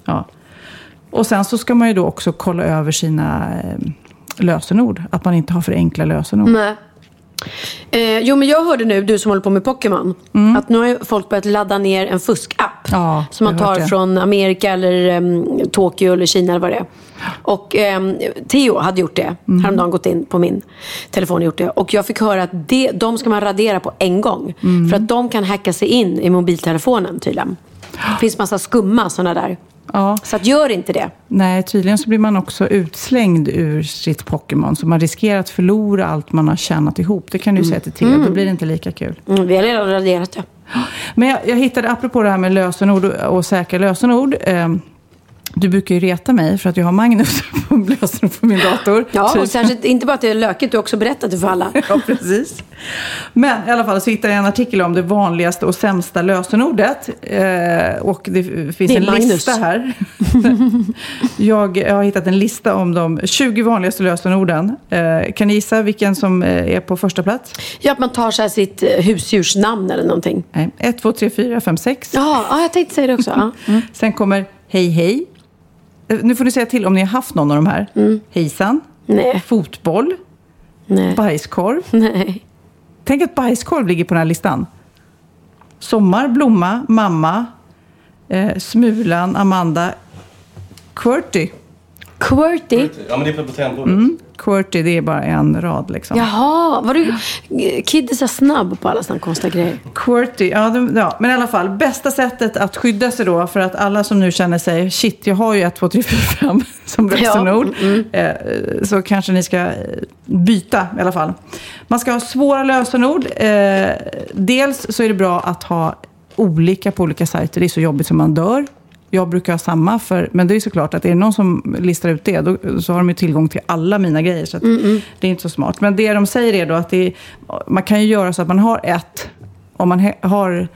ja. Och sen så ska man ju då också kolla över sina eh, lösenord. Att man inte har för enkla lösenord. Nej. Eh, jo, men jag hörde nu, du som håller på med Pokémon, att nu har folk börjat ladda ner en fuskapp. Ja, som man tar från Amerika eller em, Tokyo eller Kina eller vad det är. Och em, Theo hade gjort det. Mm. Häromdagen gått in på min telefon och gjort det. Och jag fick höra att det, de ska man radera på en gång. Mm. För att de kan hacka sig in i mobiltelefonen tydligen. Det finns massa skumma sådana där. Ja. Så att gör inte det. Nej, tydligen så blir man också utslängd ur sitt Pokémon. Så man riskerar att förlora allt man har tjänat ihop. Det kan du säga till Theo. Då blir det inte lika kul. Mm, vi har redan raderat det. Men jag, jag hittade, apropå det här med lösenord och, och säkra lösenord. Eh, du brukar ju reta mig för att jag har Magnus (laughs) på lösenord på min dator. Ja, Typ. och särskilt inte bara att det är lökigt, du har också berättat det för alla. (laughs) Ja, precis. Men i alla fall så hittade jag en artikel om det vanligaste och sämsta lösenordet. Eh, och det finns Det en Magnus. lista här. (laughs) jag, jag har hittat en lista om de 20 vanligaste lösenorden. Eh, kan ni gissa vilken som eh, är på första plats? Ja, att man tar så sitt eh, husdjursnamn eller någonting. Nej, 1, 2, 3, 4, 5, 6. Ja, ja jag tänkte säga det också. Ja. Sen kommer hej hej. Eh, Nu får ni säga till om ni har haft någon av de här. Hejsan. Nej, Fotboll. nej, Bajskorv. (laughs) nej. Tänk att bajskorv ligger på den här listan. Sommar, blomma, mamma, eh, Smulan, Amanda, Qwerty. Qwerty. Ja, men det är på tangentbordet. Mm. Qwerty, det är bara en rad liksom. Jaha, var du... Kid är så snabb på alla sådana konstiga grejer. Qwerty, ja, de, ja, men i alla fall. Bästa sättet att skydda sig då, för att alla som nu känner sig, shit, jag har ju 1, 2, 3, 4, 5 som lösenord. Eh, så kanske ni ska eh, byta i alla fall. Man ska ha svåra lösenord. Eh, dels så är det bra att ha olika på olika sajter. Det är så jobbigt som man dör. Jag brukar ha samma, för, men det är såklart att är det någon som listar ut det, då, så har de ju tillgång till alla mina grejer. Så att det är inte så smart. Men det de säger är då att är, man kan ju göra så att man har ett, om man har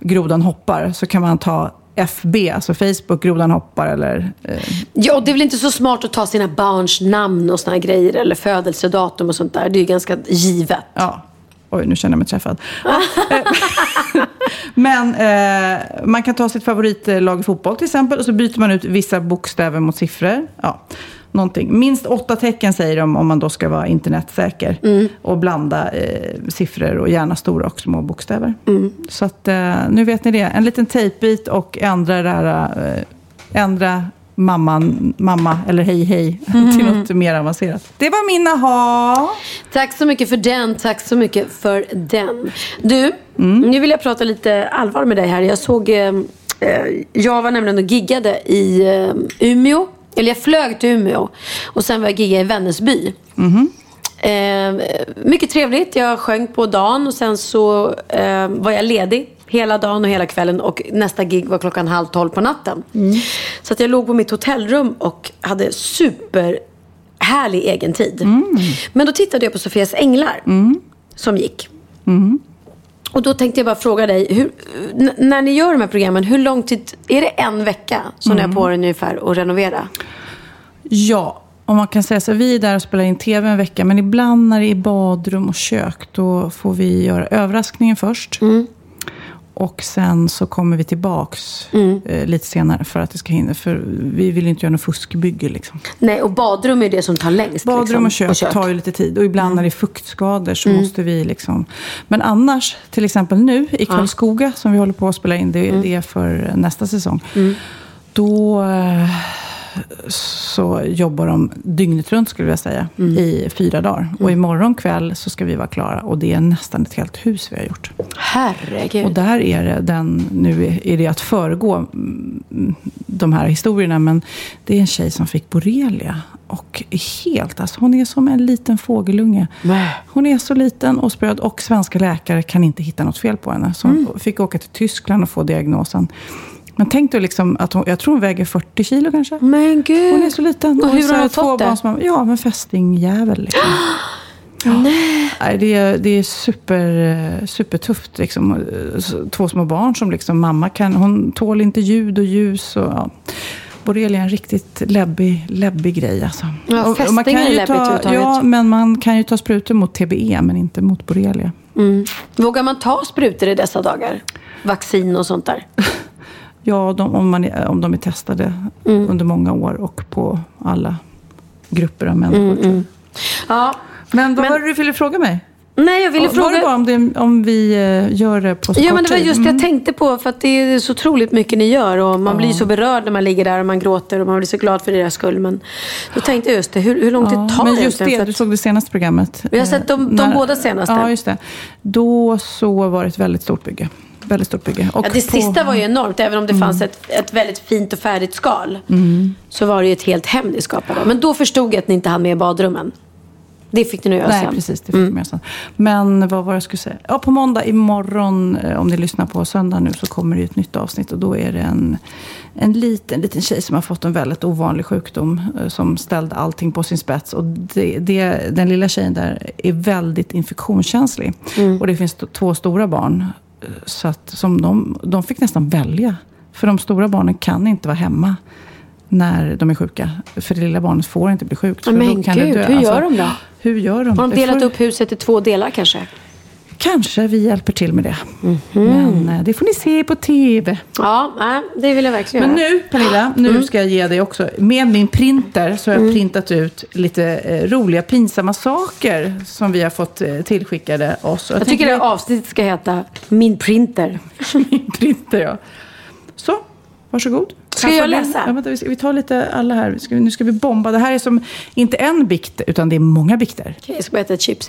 grodan hoppar, så kan man ta FB, alltså Facebook, grodan hoppar eller... Eh, Ja, och det är väl inte så smart att ta sina barns namn och såna här grejer eller födelsedatum och sånt där. Det är ju ganska givet. Ja. Oj, nu känner jag mig träffad. (laughs) (laughs) Men eh, man kan ta sitt favoritlag i fotboll till exempel och så byter man ut vissa bokstäver mot siffror. Ja, någonting. Minst åtta tecken säger de om man då ska vara internetsäker. Och blanda eh, siffror och gärna stora och små bokstäver. Så att, eh, nu vet ni det. En liten tejpbit och ändra det här, eh, ändra mamman, mamma eller hej hej (laughs) till något mer avancerat. Det var min aha. Tack så mycket för den. Tack så mycket för den. Du, nu vill jag prata lite allvar med dig här. Jag såg, eh, eh, jag var nämligen och giggade i eh, Umeå. Eller jag flög till Umeå. Och sen var jag gigga i Vännäsby. Eh, mycket trevligt. Jag sjöng på dagen och sen så eh, var jag ledig hela dagen och hela kvällen. Och nästa gig var klockan halv tolv på natten. Så att jag låg på mitt hotellrum och hade super härlig egen tid. Men då tittade jag på Sofias Änglar som gick. Och då tänkte jag bara fråga dig, hur, när ni gör de här programmen, hur lång tid, är det en vecka som ni har på er ungefär att renovera? Ja, om man kan säga så. Vi är där och spelar in tv en vecka, men ibland när det är badrum och kök, då får vi göra överraskningen först. Och sen så kommer vi tillbaks eh, lite senare för att det ska hinna. För vi vill inte göra något fuskbygge. Liksom. Nej, och badrum är det som tar längst. Badrum liksom, och, kök tar ju lite tid. Och ibland när det är fuktskador så måste vi liksom... Men annars, till exempel nu i Karlskoga som vi håller på att spela in, det, det är för nästa säsong. Då eh, så jobbar de dygnet runt skulle jag säga, i fyra dagar. Och imorgon kväll så ska vi vara klara. Och det är nästan ett helt hus vi har gjort. Herregud. Och där är det den, nu är det att föregå mm, de här historierna, men det är en tjej som fick borrelia. Och helt, alltså hon är som en liten fågelunge. Hon är så liten och spröd och svenska läkare kan inte hitta något fel på henne. Så hon fick åka till Tyskland och få diagnosen. Men tänk då liksom att hon, jag tror hon väger 40 kilo kanske. Men gud. Hon är så liten. Och hur så har hon fått det? tvåbarnsmamma. Ja, men fästingjävel liksom. (gasps) Nej, det, är, det är super, supertufft. Liksom. Två små barn som liksom, mamma kan, hon tål inte ljud och ljus. Och, ja. Borrelia är en riktigt läbbig, läbbig grej. Alltså. Ja, Och- och man kan är ju ta. Ja, men man kan ju ta sprutor mot TBE, men inte mot borrelia. Vågar man ta sprutor i dessa dagar? Vaccin och sånt där? (laughs) Ja, de, om, man är, om de är testade Mm. under många år och på alla grupper av människor. Mm, Ja. Men vad Men- var det du ville fråga mig? Nej, jag ville Var fråga... det bara om, det, om vi eh, gör det på så Ja, men det var just det Mm. jag tänkte på. För att det är så otroligt mycket ni gör. Och man blir så berörd när man ligger där och man gråter. Och man blir så glad för deras skull. Men då tänkte jag just det. Hur, hur lång tid Ja, tar men det just det, du såg det senaste programmet. Vi har sett de- de båda senaste. Ja, just det. Då så var det ett väldigt stort bygge. Väldigt stort bygge. Och Ja, det på- Mm. sista var ju enormt. Även om det fanns ett, ett väldigt fint och färdigt skal. Så var det ju ett helt hem ni skapade. Men då förstod jag att ni inte hann med badrummen. Det fick ni nu göra Nej, sen. precis. Det fick mm. sen. Men vad var det jag skulle säga? Ja, på måndag imorgon, eh, om ni lyssnar på söndag nu, så kommer det ett nytt avsnitt. Och då är det en, en liten, liten tjej som har fått en väldigt ovanlig sjukdom. eh, Som ställde allting på sin spets. Och det, det, den lilla tjejen där är väldigt infektionskänslig. Och det finns två stora barn. Så att, som de, de fick nästan välja. För de stora barnen kan inte vara hemma när de är sjuka. För det lilla barnet får inte bli sjukt. Men då kan det gud, dö. Alltså, hur gör de då? Hur gör de? Har de Det delat upp huset i två delar kanske? Kanske vi hjälper till med det. Mhm. Men eh, det får ni se på TV. Ja, det vill jag verkligen Men nu, Pernilla, nu Mm. ska jag ge dig också. Med min printer så har jag printat ut lite eh, roliga, pinsamma saker som vi har fått eh, tillskickade oss. Och Jag tycker det avsnittet ska heta Min printer. (laughs) min printer, ja. Så, varsågod. Ska jag läsa? Ja, vänta, vi, tar lite alla här. Nu ska vi bomba. Det här är som inte en bikt, utan det är många bikter. Okej, jag ska bara äta ett chips.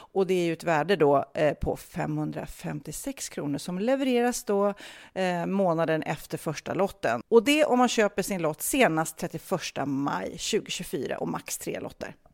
Och det är ju ett värde då eh, på 556 kronor som levereras då eh, månaden efter första lotten. Och det om man köper sin lott senast 31 maj 2024 och max tre lotter.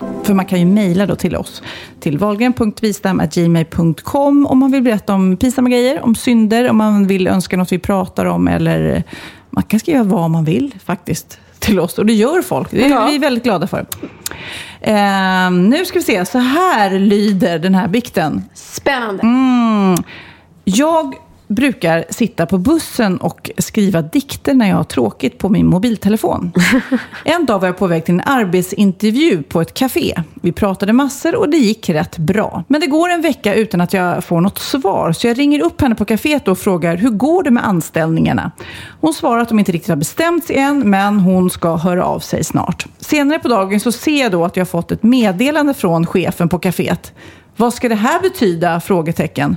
För man kan ju mejla då till oss, till valgren.vistam.gmail.com om man vill berätta om pinsamma grejer, om synder, om man vill önska något vi pratar om eller man kan skriva vad man vill faktiskt till oss och det gör folk. Det är ja. vi väldigt glada för. Eh, nu ska vi se, så här lyder den här bikten. Spännande. Mm. Jag brukar sitta på bussen och skriva dikter när jag har tråkigt på min mobiltelefon. (laughs) En dag var jag på väg till en arbetsintervju på ett café. Vi pratade massor och det gick rätt bra. Men det går en vecka utan att jag får något svar, så jag ringer upp henne på kaféet och frågar hur går det med anställningarna? Hon svarar att de inte riktigt har bestämt sig än, men hon ska höra av sig snart. Senare på dagen så ser jag då att jag har fått ett meddelande från chefen på kaféet. Vad ska det här betyda? Frågetecken.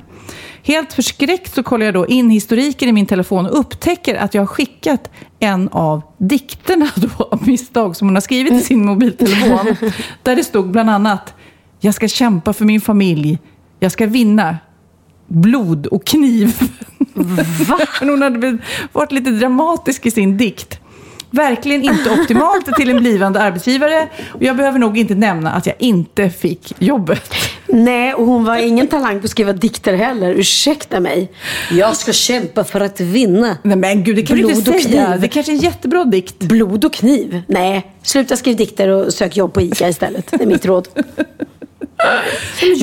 Helt förskräckt så kollar jag då in historiken i min telefon och upptäcker att jag har skickat en av dikterna då, (laughs) av misstag som hon har skrivit i sin mobiltelefon. Där det stod bland annat Jag ska kämpa för min familj. Jag ska vinna. Blod och kniv. Va? (laughs) hon hade varit lite dramatisk i sin dikt. Verkligen inte optimalt till en blivande arbetsgivare. Och jag behöver nog inte nämna att jag inte fick jobbet. Nej, och hon var ingen talang på att skriva dikter heller. Ursäkta mig. Jag ska kämpa för att vinna. Nej men gud, det kan Blod du inte säga. kniv. Det kanske är en jättebra dikt. Blod och kniv? Nej, sluta skriva dikter och sök jobb på ICA istället. Det är mitt råd.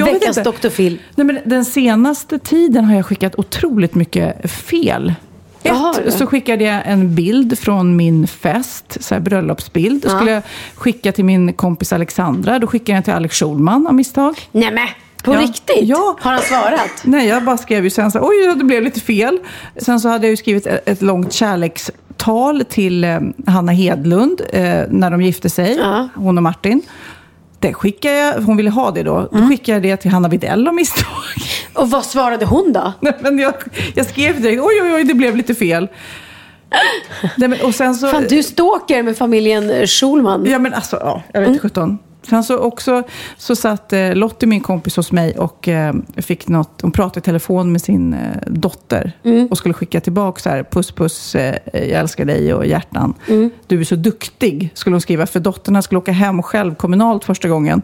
Veckans. Dr. Phil. Nej, men den senaste tiden har jag skickat otroligt mycket fel. Ett, du. så skickade jag en bild från min fest, så här bröllopsbild. Då skulle jag skicka till min kompis Alexandra. Då skickade jag till Alex Schulman av misstag. Nej men, på Ja. riktigt? Ja. Har han svarat? Nej, jag bara skrev ju sen så oj, det blev lite fel. Sen så hade jag ju skrivit ett, ett långt kärlekstal till eh, Hanna Hedlund eh, när de gifte sig, Ja. hon och Martin. Det skickade jag, hon ville ha det då. Då skickade jag det till Hanna Widell av misstag. (laughs) Och vad svarade hon då? (laughs) Nej, men jag, jag skrev direkt, oj, oj, oj, det blev lite fel. Nej, men, och sen så... Fan, du stalker med familjen Schulman. Ja, men alltså, ja, jag vet inte sjutton. Sen så också så satt eh, Lottie, min kompis, hos mig och eh, fick något, hon pratade i telefon med sin eh, dotter och skulle skicka tillbaka så här, puss puss, eh, jag älskar dig och hjärtan. Du är så duktig, skulle hon skriva, för dotterna skulle åka hem själv kommunalt första gången.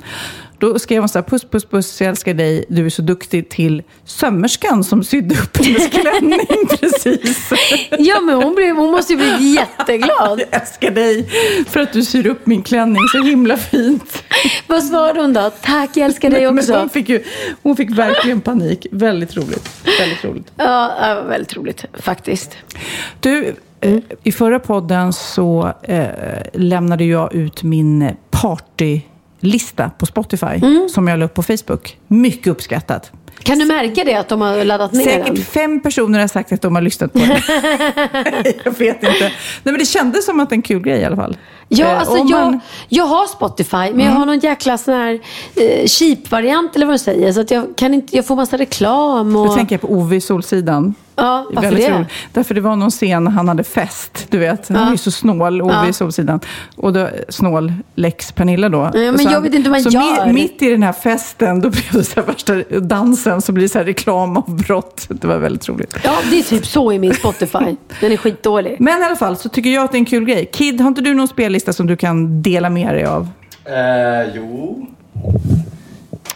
Då skrev hon så här, puss puss puss, jag älskar dig, du är så duktig till sömmerskan som sydde upp hennes (laughs) klänning (laughs) precis. Ja, men hon, blev, hon måste ju bli (laughs) jätteglad. Jag älskar dig för att du syr upp min klänning så himla fint. Vad svarade hon då? Tack, jag älskar dig Men också. hon, fick ju, hon fick verkligen panik. Väldigt roligt. Väldigt roligt. Ja, väldigt roligt faktiskt. Du, eh, i förra podden så eh, lämnade jag ut min partylista på Spotify som jag la upp på Facebook. Mycket uppskattat. Kan du märka det att de har laddat ner Säkert den? fem personer har sagt att de har lyssnat på den. (laughs) jag vet inte. Nej, men det kändes som att det är en kul grej i alla fall. Ja, Eh, alltså jag, man- Mm. jag har Spotify, men jag har någon jäkla sån här eh, cheap-variant eller vad du säger. Så att jag, kan inte, jag får massa reklam och... Då tänker jag på Ove i Solsidan. Ja, varför Väldigt det? roligt. Därför det var någon scen när han hade fest. Du vet, han Ja. är ju så snål, Ove Ja. i Solsidan. Och då, snål Lex Pernilla då. men Så jag han- vet inte hur man så gör. mi- mitt i den här festen, då blev det så här värsta dansen, så blir det så här reklamavbrott. Det var väldigt roligt. Ja, det är typ så i min Spotify. Den är skitdålig. Men i alla fall så tycker jag att det är en kul grej. Kid, har inte du någon spellista som du kan dela med dig av? Eh, jo.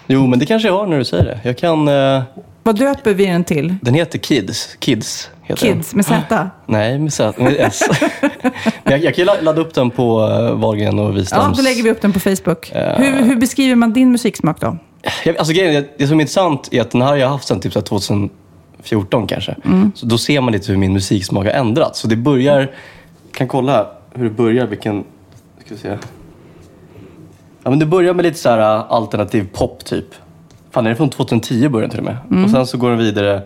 Jo, men det kanske jag har när du säger det. Jag kan... Eh, Vad döper vi den till? den heter Kids. Kids heter den. Kids med Z? Nej, med, Z, med S. (laughs) jag, jag kan ladda upp den på uh, Wahlgren och Ja, Wisdoms... då lägger vi upp den på Facebook. Ja. Hur, hur beskriver man din musiksmak då? Jag, alltså grejen det som är intressant är att den här har jag haft sedan typ så här 2014 kanske. Mm. Så då ser man lite hur min musiksmak har ändrats. Så det börjar... Jag kan kolla hur det börjar, vilken... Ska vi se. Ja, men det börjar med lite så här uh, alternativ pop typ. Fan, är det från 2010 början till och med? Mm. Och sen så går den vidare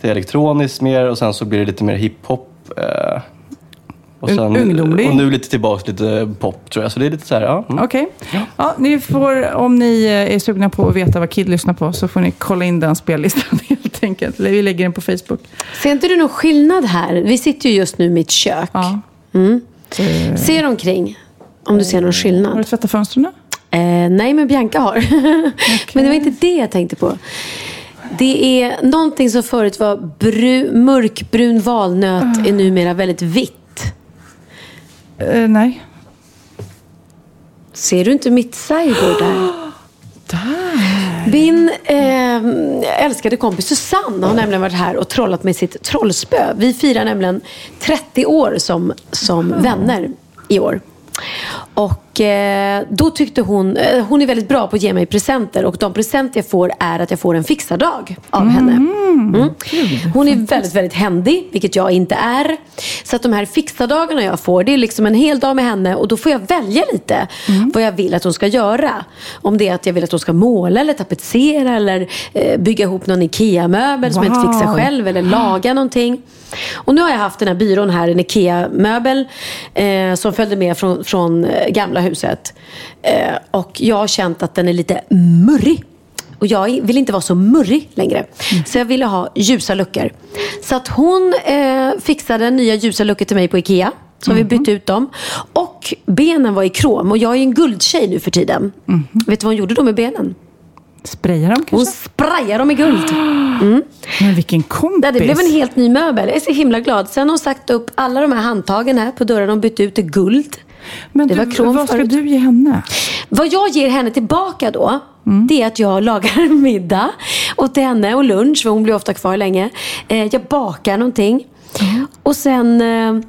till elektroniskt mer och sen så blir det lite mer hiphop. Eh, och, sen, ungdomlig. och nu lite tillbaks lite pop tror jag. Så det är lite så här, ja. Mm. Okej. Ja, ni får, om ni eh, är sugna på att veta vad Kid lyssnar på så får ni kolla in den spellistan (laughs) helt enkelt. Vi lägger den på Facebook. Ser inte du någon skillnad här? Vi sitter ju just nu i mitt kök. Ja. Se dig omkring. Om du ser någon Har du skillnad. tvättat fönstren? Eh, nej, men Bianca har. (laughs) men det var inte det jag tänkte på. Det är någonting som förut var bru, mörkbrun valnöt är numera väldigt vitt. Eh, nej. Ser du inte mitt sideboard (gasps) där? Min eh, älskade kompis Susanne har nämligen varit här och trollat med sitt trollspö. Vi firar nämligen 30 år som, som vänner i år. Och då tyckte hon, eh, hon är väldigt bra på att ge mig presenter och de presenter jag får är att jag får en fixardag av henne. Mm. Hon är väldigt, väldigt händig, vilket jag inte är. Så att de här fixardagarna jag får, det är liksom en hel dag med henne och då får jag välja lite vad jag vill att hon ska göra. Om det är att jag vill att hon ska måla eller tapetsera eller eh, bygga ihop någon IKEA-möbel som jag inte fixar Wow. själv eller laga någonting. Och nu har jag haft den här byrån här, en IKEA-möbel eh, som följde med från, från eh, gamla huset. Eh, och jag har känt att den är lite murrig. Och jag vill inte vara så murrig längre. Så jag ville ha ljusa luckor. Så att hon eh, fixade nya ljusa luckor till mig på IKEA. Så har vi bytt ut dem. Och benen var i krom. Och jag är en guldtjej nu för tiden. Vet du vad hon gjorde då med benen? Sprayar de Hon kanske? sprayade dem i guld. (gasps) Men vilken kompis. Det blev en helt ny möbel. Jag är så himla glad. Sen har hon sagt upp alla de här handtagen här på dörren. De bytte ut till guld. Men det du, var vad ska förut. du ge henne? Vad jag ger henne tillbaka då, det är att jag lagar (laughs) middag åt henne och lunch, för hon blir ofta kvar länge. Eh, jag bakar någonting. Och sen... Eh,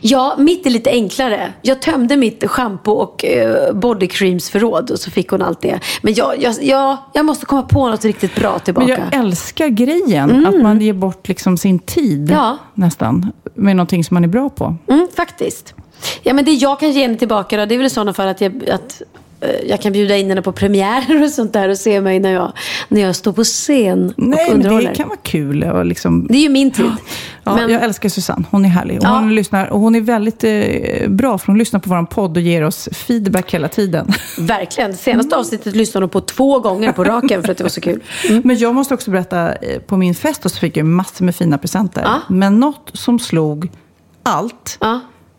ja, mitt är lite enklare. Jag tömde mitt shampoo och eh, bodycreams-förråd och så fick hon allt det. Men jag, jag, jag, jag måste komma på något riktigt bra Men tillbaka. jag älskar grejen, att man ger bort liksom sin tid Ja. nästan. Med någonting som man är bra på. Mm, faktiskt. Ja, men det jag kan ge henne tillbaka då, det är väl i sådana fall att jag, att, eh, jag kan bjuda in henne på premiärer (laughs) och sånt där och se mig när jag, när jag står på scen och Nej, men underhåller. det kan vara kul. Och liksom... Det är ju min tid. (gasps) Ja, men, Jag älskar Susanne. Hon är härlig. Och Ja. hon, lyssnar, och hon är väldigt eh, bra, för hon lyssnar på vår podd och ger oss feedback hela tiden. (laughs) Verkligen. Senaste avsnittet lyssnade hon på två gånger på raken för att det var så kul. Men jag måste också berätta, eh, på min fest så fick jag massor med fina presenter. Ja. Men något som slog allt.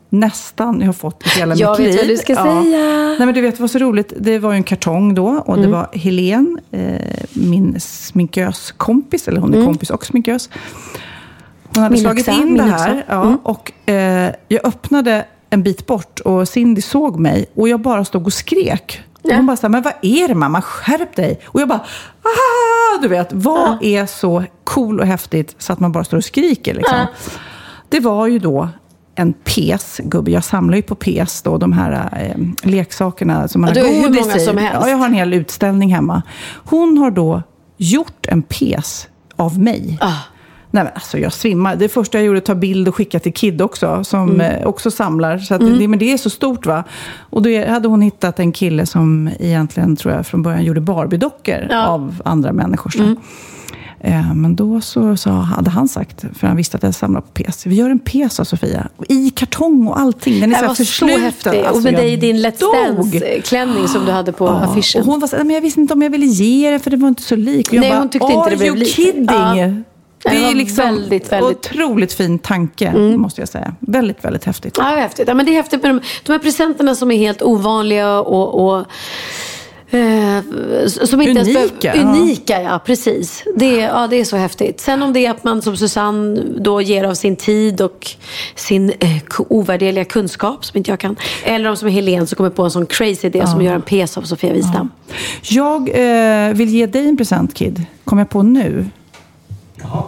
Nästan jag har fått i hela Jag mitt vet liv. vad du ska säga. Nej, men du vet vad så roligt, det var ju en kartong då och Mm. det var Helen, eh, min sminkös-kompis, eller hon är kompis och sminkös. Hon hade Mm. Min slagit också, in det här också. Mm. ja, och eh, jag öppnade en bit bort och Cindy såg mig och jag bara stod och skrek. Och Ja. hon bara så här, men vad är det mamma, skärp dig. Och jag bara, ah! Du vet, vad är så cool och häftigt så att man bara står och skriker liksom. Ja. Det var ju då en pes, gubbe. Jag samlar ju på pes då, de här eh, leksakerna som man Ja, har godis många i. som helst. Ja, jag har en hel utställning hemma. Hon har då gjort en pes av mig. Ah. Nej, men alltså jag svimmar. Det första jag gjorde var att ta bild och skicka till Kid också, som Mm. eh, också samlar. Så att det, men det är så stort va. Och då hade hon hittat en kille som egentligen, tror jag, från början gjorde Barbie-dockor Ja. av andra människor. Så. Eh, Men då så, så hade han sagt, för han visste att jag samlar på pes. Vi gör en pes av Sofia. I kartong och allting. Den är Det så här var så häftig. Alltså, och med dig i din Let's. Dance-klänning som du hade på Ja, affischen. Och hon var så, men jag visste inte om jag ville ge det för det var inte så lik. Och jag Nej, bara, hon tyckte inte det blev likt. kidding? Ja. Det Det är liksom väldigt, väldigt- Mm. otroligt fin tanke, måste jag säga. Väldigt, väldigt häftigt. Ja, det häftigt. Ja, men det är häftigt med de, de här presenterna som är helt ovanliga och, och som inte ens Unika, ja. Unika, ja. Precis. Det, är- ja, det är så häftigt. Sen om det är att man som Susanne då ger av sin tid och sin eh, ovärderliga kunskap som inte jag kan. Eller om som är Helene som kommer på en sån crazy idé som gör en pes av Sofia Wistam. Jag eh, vill ge dig en present, Kid. Kom jag på nu.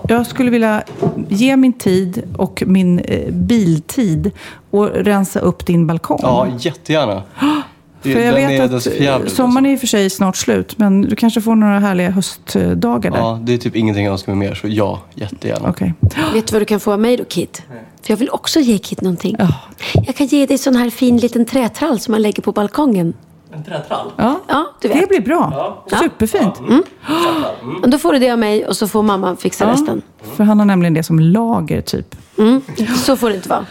Jag skulle vilja ge min tid och min eh, biltid och rensa upp din balkong. Ja, jättegärna. (gasps) För jag vet att den är så förjävlig. sommaren är i och för sig snart slut, men du kanske får några härliga höstdagar där. Ja, det är typ ingenting jag önskar mig mer, så ja, jättegärna. Okej. Vet du vad du kan få av mig då Kit? För jag vill också ge Kit någonting. Ja. Jag kan ge dig sån här fin liten trätrall som man lägger på balkongen. En trätrall? Ja, Ja, du vet. det blir bra. Superfint. Men då får du det av mig och så får mamma fixa Ja, resten. för han har nämligen det som lager, typ. Mm. Så får det inte vara.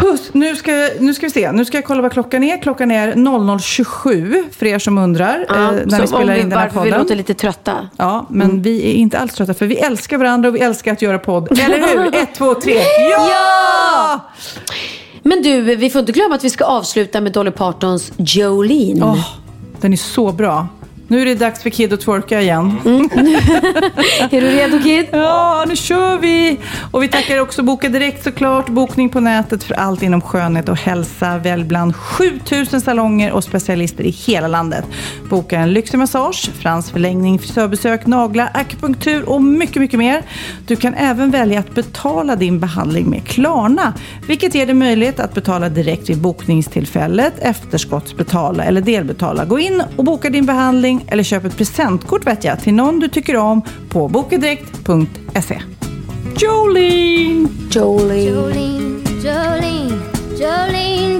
Puss! Nu ska, nu ska vi se. Nu ska jag kolla vad klockan är. Klockan är 00.27 för er som undrar. Ja, eh, när vi spelar vi, in den här varför vi podden. låter lite trötta. Ja, men vi är inte alls trötta för vi älskar varandra och vi älskar att göra podd. Eller hur? (laughs) Ett, två, tre. Ja! Men du, vi får inte glömma att vi ska avsluta med Dolly Partons Jolene. Åh, den är så bra. Nu är det dags för Kid att twerka igen. (laughs) (laughs) Är du redo Kid? Ja, nu kör vi! Och vi tackar också Boka Direkt såklart. Bokning på nätet för allt inom skönhet och hälsa. Välj bland 7000 salonger och specialister i hela landet. Boka en lyxig massage, fransförlängning, frisörbesök, naglar, akupunktur och mycket, mycket mer. Du kan även välja att betala din behandling med Klarna, vilket ger dig möjlighet att betala direkt vid bokningstillfället, efterskottsbetala eller delbetala. Gå in och boka din behandling eller köp ett presentkort vet jag, till någon du tycker om på bokadirekt.se. Jolene! Jolene, Jolene, Jolene, Jolene.